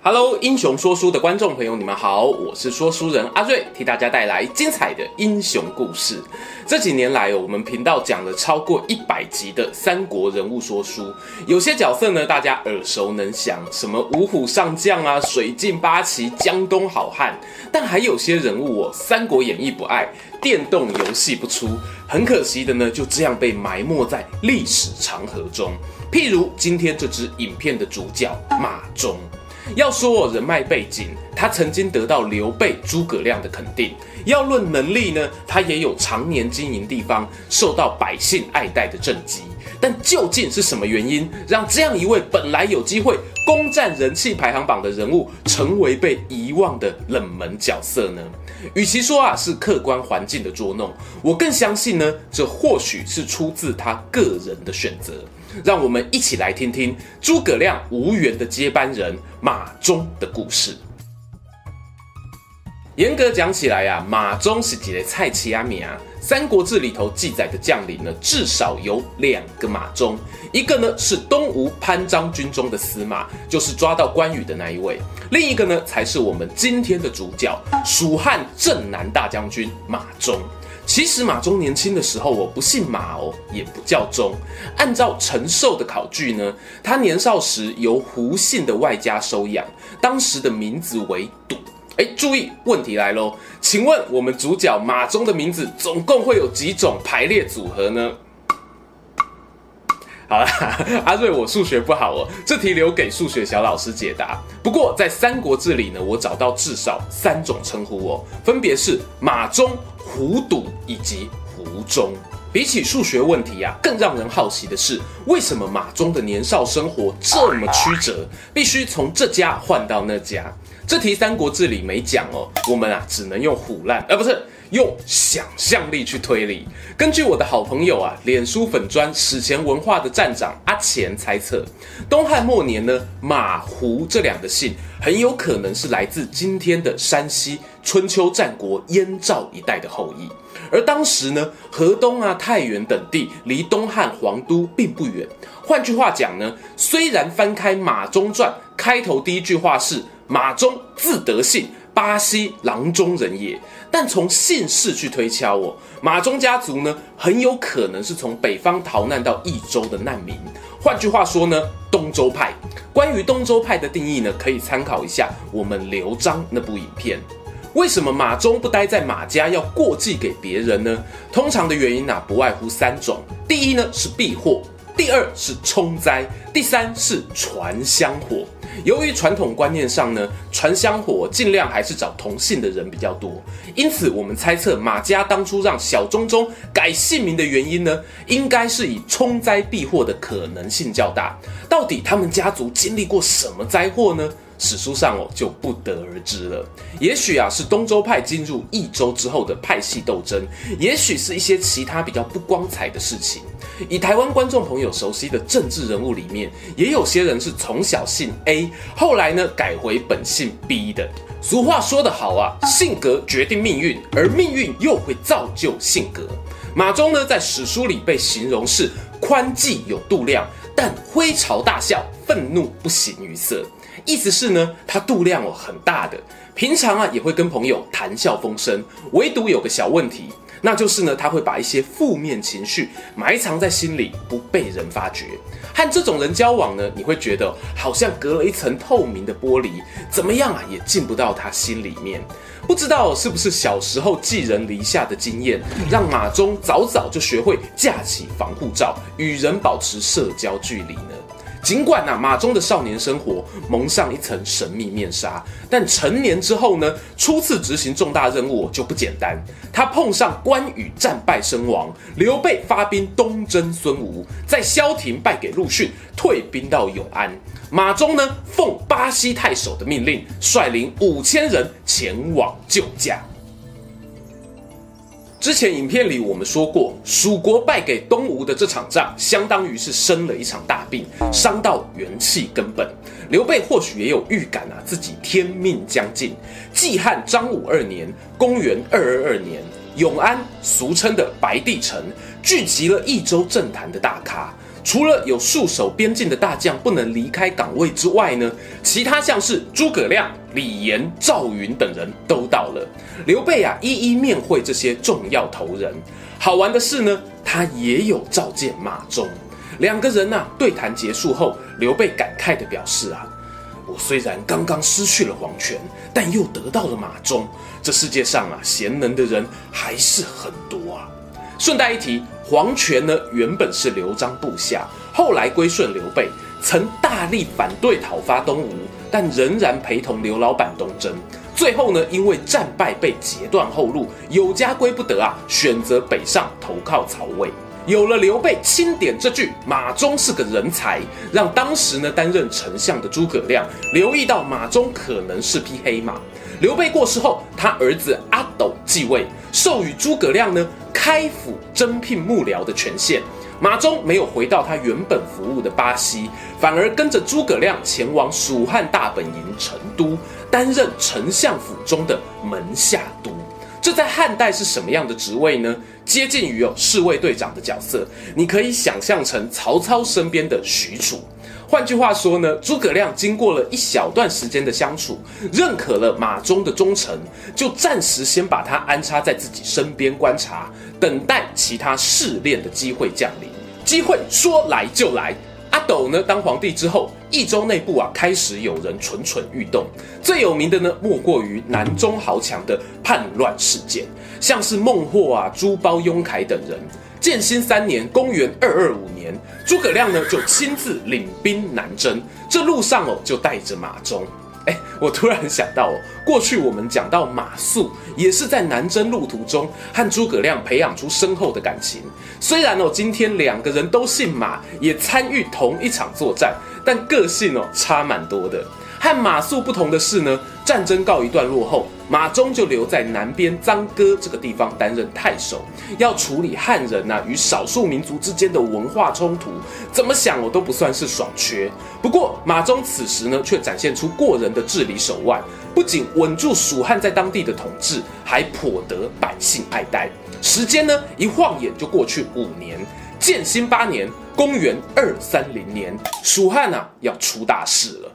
Hello，英雄说书的观众朋友，你们好，我是说书人阿瑞，替大家带来精彩的英雄故事。这几年来，我们频道讲了超过一百集的三国人物说书，有些角色呢，大家耳熟能详，什么五虎上将啊、水镜八奇、江东好汉，但还有些人物哦，《三国演义》不爱，电动游戏不出，很可惜的呢，就这样被埋没在历史长河中。譬如今天这支影片的主角马忠。要说我人脉背景，他曾经得到刘备、诸葛亮的肯定；要论能力呢，他也有常年经营地方、受到百姓爱戴的政绩。但究竟是什么原因，让这样一位本来有机会攻占人气排行榜的人物，成为被遗忘的冷门角色呢？与其说啊是客观环境的捉弄，我更相信呢，这或许是出自他个人的选择。让我们一起来听听诸葛亮无缘的接班人马忠的故事。严格讲起来啊，马忠是几个菜市仔名啊。《三国志》里头记载的将领呢，至少有两个马忠，一个呢是东吴潘璋军中的司马，就是抓到关羽的那一位；另一个呢才是我们今天的主角，蜀汉镇南大将军马忠。其实马中年轻的时候，我不姓马哦，也不叫忠。按照陈寿的考据呢，他年少时由胡姓的外家收养，当时的名字为赌。哎，注意，问题来喽，请问我们主角马中的名字总共会有几种排列组合呢？好了，阿 瑞，我数学不好哦，这题留给数学小老师解答。不过在《三国志》里呢，我找到至少三种称呼哦，分别是马忠。胡笃以及胡忠，比起数学问题啊，更让人好奇的是，为什么马忠的年少生活这么曲折，必须从这家换到那家？这题《三国志》里没讲哦，我们啊只能用虎烂，而不是用想象力去推理。根据我的好朋友啊，脸书粉砖史前文化的站长阿钱猜测，东汉末年呢，马胡这两个姓很有可能是来自今天的山西。春秋战国燕赵一带的后裔，而当时呢，河东啊、太原等地离东汉皇都并不远。换句话讲呢，虽然翻开《马忠传》，开头第一句话是“马忠，字德信，巴西郎中人也”，但从姓氏去推敲哦，马忠家族呢，很有可能是从北方逃难到益州的难民。换句话说呢，东周派。关于东周派的定义呢，可以参考一下我们刘璋那部影片。为什么马忠不待在马家，要过继给别人呢？通常的原因啊，不外乎三种：第一呢是避祸，第二是冲灾，第三是传香火。由于传统观念上呢，传香火尽量还是找同姓的人比较多，因此我们猜测马家当初让小忠忠改姓名的原因呢，应该是以冲灾避祸的可能性较大。到底他们家族经历过什么灾祸呢？史书上哦就不得而知了。也许啊是东周派进入益州之后的派系斗争，也许是一些其他比较不光彩的事情。以台湾观众朋友熟悉的政治人物里面，也有些人是从小姓 A，后来呢改回本姓 B 的。俗话说得好啊，性格决定命运，而命运又会造就性格。马忠呢在史书里被形容是宽济有度量，但挥嘲大笑，愤怒不形于色。意思是呢，他度量哦很大的，平常啊也会跟朋友谈笑风生，唯独有个小问题，那就是呢他会把一些负面情绪埋藏在心里，不被人发觉。和这种人交往呢，你会觉得好像隔了一层透明的玻璃，怎么样啊也进不到他心里面。不知道是不是小时候寄人篱下的经验，让马忠早早就学会架起防护罩，与人保持社交距离呢？尽管呐，马忠的少年生活蒙上一层神秘面纱，但成年之后呢，初次执行重大任务就不简单。他碰上关羽战败身亡，刘备发兵东征孙吴，在萧亭败给陆逊，退兵到永安。马忠呢，奉巴西太守的命令，率领五千人前往救驾。之前影片里我们说过，蜀国败给东吴的这场仗，相当于是生了一场大病，伤到元气根本。刘备或许也有预感啊，自己天命将尽。季汉张武二年（公元二二二年），永安（俗称的白帝城）聚集了益州政坛的大咖。除了有戍守边境的大将不能离开岗位之外呢，其他像是诸葛亮、李严、赵云等人都到了。刘备啊，一一面会这些重要头人。好玩的是呢，他也有召见马忠。两个人啊，对谈结束后，刘备感慨地表示啊，我虽然刚刚失去了皇权，但又得到了马忠。这世界上啊，贤能的人还是很多啊。顺带一提。黄权呢，原本是刘璋部下，后来归顺刘备，曾大力反对讨伐东吴，但仍然陪同刘老板东征。最后呢，因为战败被截断后路，有家归不得啊，选择北上投靠曹魏。有了刘备钦点这句“马忠是个人才”，让当时呢担任丞相的诸葛亮留意到马忠可能是匹黑马。刘备过世后，他儿子阿斗继位，授予诸葛亮呢。开府征聘幕僚的权限，马忠没有回到他原本服务的巴西，反而跟着诸葛亮前往蜀汉大本营成都，担任丞相府中的门下督。这在汉代是什么样的职位呢？接近于有侍卫队长的角色，你可以想象成曹操身边的许褚。换句话说呢，诸葛亮经过了一小段时间的相处，认可了马忠的忠诚，就暂时先把他安插在自己身边观察，等待其他试炼的机会降临。机会说来就来。阿斗呢，当皇帝之后，益州内部啊开始有人蠢蠢欲动，最有名的呢莫过于南中豪强的叛乱事件，像是孟获啊、朱褒、雍凯等人。建兴三年（公元二二五年），诸葛亮呢就亲自领兵南征，这路上哦就带着马忠。哎，我突然想到哦，过去我们讲到马谡也是在南征路途中和诸葛亮培养出深厚的感情。虽然哦今天两个人都姓马，也参与同一场作战，但个性哦差蛮多的。和马谡不同的是呢，战争告一段落后，马忠就留在南边臧歌这个地方担任太守，要处理汉人呐、与少数民族之间的文化冲突。怎么想我都不算是爽缺。不过马忠此时呢，却展现出过人的治理手腕，不仅稳住蜀汉在当地的统治，还颇得百姓爱戴。时间呢，一晃眼就过去五年。建兴八年，公元二三零年，蜀汉啊要出大事了。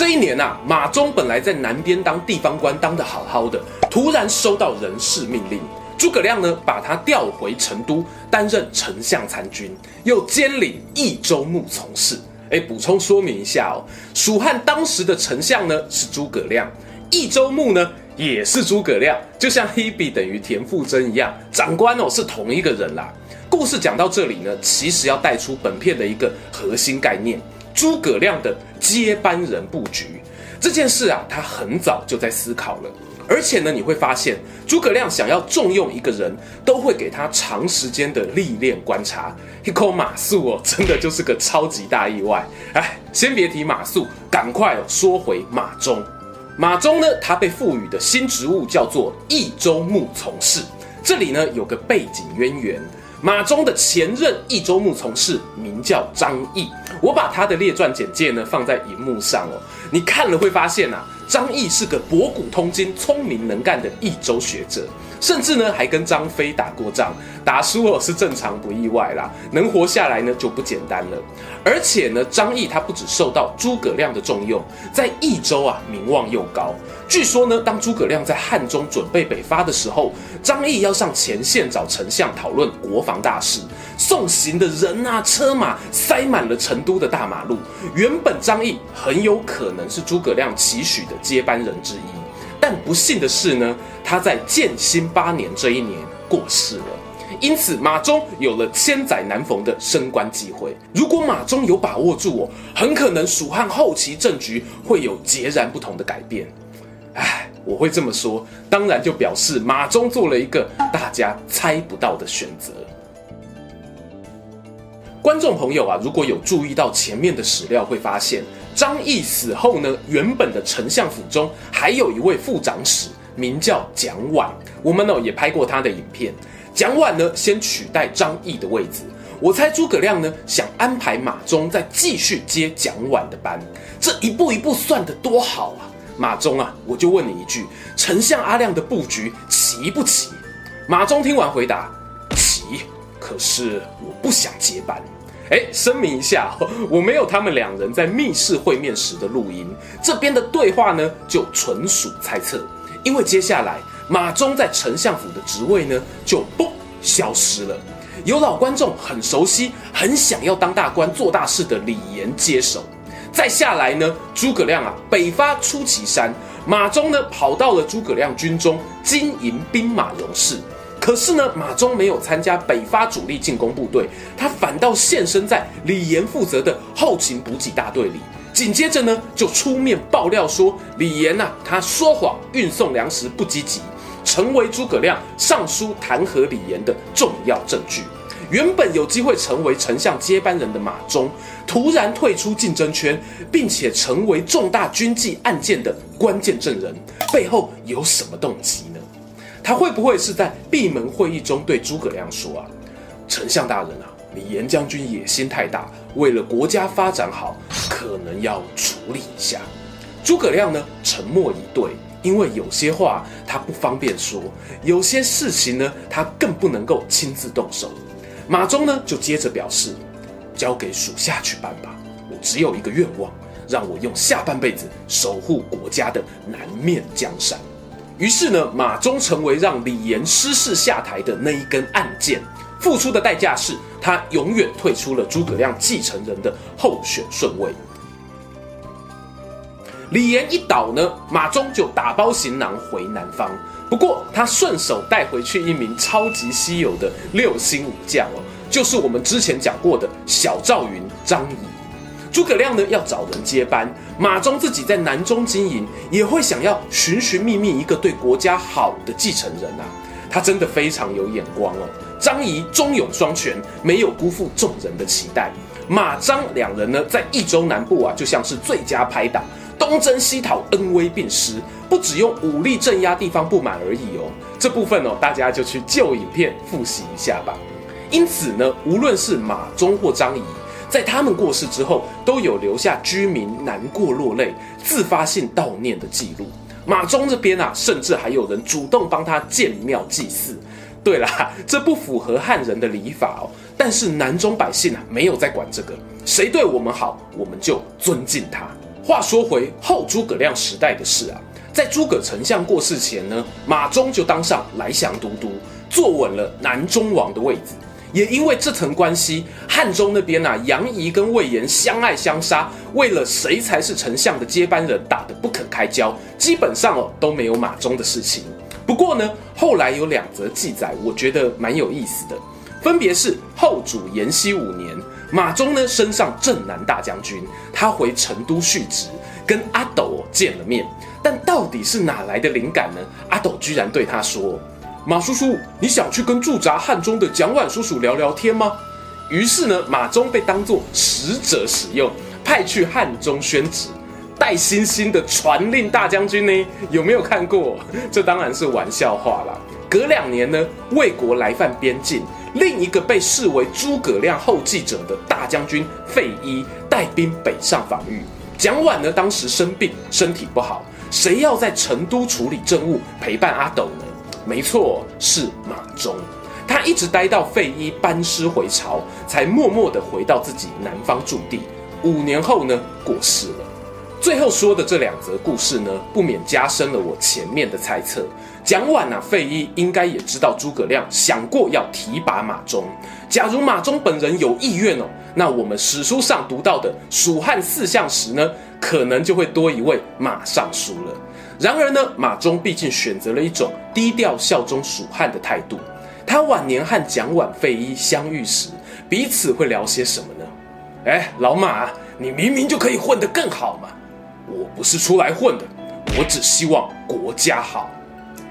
这一年啊，马忠本来在南边当地方官，当得好好的，突然收到人事命令，诸葛亮呢把他调回成都担任丞相参军，又兼领益州牧从事。哎，补充说明一下哦，蜀汉当时的丞相呢是诸葛亮，益州牧呢也是诸葛亮，就像 Hebe 等于田馥甄一样，长官哦是同一个人啦。故事讲到这里呢，其实要带出本片的一个核心概念。诸葛亮的接班人布局这件事啊，他很早就在思考了。而且呢，你会发现诸葛亮想要重用一个人，都会给他长时间的历练观察。一口马謖哦，真的就是个超级大意外。哎，先别提马謖，赶快哦说回马忠。马忠呢，他被赋予的新职务叫做益州牧从事。这里呢有个背景渊源。马忠的前任益州牧从事名叫张翼，我把他的列传简介呢放在荧幕上哦，你看了会发现啊，张毅是个博古通今、聪明能干的益州学者。甚至呢，还跟张飞打过仗，打输哦是正常不意外啦，能活下来呢就不简单了。而且呢，张毅他不止受到诸葛亮的重用，在益州啊名望又高。据说呢，当诸葛亮在汉中准备北伐的时候，张毅要上前线找丞相讨论国防大事，送行的人啊车马塞满了成都的大马路。原本张毅很有可能是诸葛亮期许的接班人之一。但不幸的是呢，他在建兴八年这一年过世了，因此马忠有了千载难逢的升官机会。如果马忠有把握住哦，很可能蜀汉后期政局会有截然不同的改变。唉，我会这么说，当然就表示马忠做了一个大家猜不到的选择。观众朋友啊，如果有注意到前面的史料，会发现张毅死后呢，原本的丞相府中还有一位副长史，名叫蒋琬。我们呢也拍过他的影片。蒋琬呢先取代张毅的位置。我猜诸葛亮呢想安排马忠再继续接蒋琬的班，这一步一步算得多好啊！马忠啊，我就问你一句：丞相阿亮的布局齐不齐？马忠听完回答：齐，可是我不想接班。哎，声明一下，我没有他们两人在密室会面时的录音，这边的对话呢就纯属猜测。因为接下来马忠在丞相府的职位呢就嘣消失了。有老观众很熟悉、很想要当大官、做大事的李严接手。再下来呢，诸葛亮啊北伐出祁山，马忠呢跑到了诸葛亮军中经营兵马俑事。可是呢，马忠没有参加北伐主力进攻部队，他反倒现身在李严负责的后勤补给大队里。紧接着呢，就出面爆料说李严呐、啊，他说谎运送粮食不积极。成为诸葛亮上书弹劾李严的重要证据。原本有机会成为丞相接班人的马忠，突然退出竞争圈，并且成为重大军纪案件的关键证人，背后有什么动机？他会不会是在闭门会议中对诸葛亮说啊：“丞相大人啊，你严将军野心太大，为了国家发展好，可能要处理一下。”诸葛亮呢，沉默以对。因为有些话他不方便说，有些事情呢，他更不能够亲自动手。马忠呢，就接着表示，交给属下去办吧。我只有一个愿望，让我用下半辈子守护国家的南面江山。于是呢，马忠成为让李严失势下台的那一根暗箭，付出的代价是他永远退出了诸葛亮继承人的候选顺位。李严一倒呢，马忠就打包行囊回南方。不过他顺手带回去一名超级稀有的六星武将哦，就是我们之前讲过的小赵云张仪。诸葛亮呢要找人接班，马忠自己在南中经营，也会想要寻寻觅觅一个对国家好的继承人啊。他真的非常有眼光哦。张仪忠勇双全，没有辜负众人的期待。马张两人呢在益州南部啊，就像是最佳拍档。东征西讨，恩威并施，不只用武力镇压地方不满而已哦。这部分哦，大家就去旧影片复习一下吧。因此呢，无论是马忠或张仪，在他们过世之后，都有留下居民难过落泪、自发性悼念的记录。马忠这边啊，甚至还有人主动帮他建庙祭祀。对啦，这不符合汉人的礼法哦。但是南中百姓啊，没有在管这个，谁对我们好，我们就尊敬他。话说回后诸葛亮时代的事啊，在诸葛丞相过世前呢，马忠就当上来降都督，坐稳了南中王的位置。也因为这层关系，汉中那边啊，杨仪跟魏延相爱相杀，为了谁才是丞相的接班人，打得不可开交，基本上哦都没有马忠的事情。不过呢，后来有两则记载，我觉得蛮有意思的，分别是后主延熙五年。马忠呢升上镇南大将军，他回成都续职，跟阿斗见了面。但到底是哪来的灵感呢？阿斗居然对他说：“马叔叔，你想去跟驻扎汉中的蒋琬叔叔聊聊天吗？”于是呢，马忠被当作使者使用，派去汉中宣旨，带星星的传令大将军呢？有没有看过？这当然是玩笑话啦。隔两年呢，魏国来犯边境。另一个被视为诸葛亮后继者的大将军费祎带兵北上防御。蒋琬呢，当时生病，身体不好，谁要在成都处理政务，陪伴阿斗呢？没错，是马忠。他一直待到费祎班师回朝，才默默地回到自己南方驻地。五年后呢，过世了。最后说的这两则故事呢，不免加深了我前面的猜测。蒋琬啊，费祎应该也知道诸葛亮想过要提拔马忠。假如马忠本人有意愿哦，那我们史书上读到的蜀汉四相时呢，可能就会多一位马尚书了。然而呢，马忠毕竟选择了一种低调效忠蜀汉的态度。他晚年和蒋琬、费祎相遇时，彼此会聊些什么呢？哎，老马，你明明就可以混得更好嘛！我不是出来混的，我只希望国家好。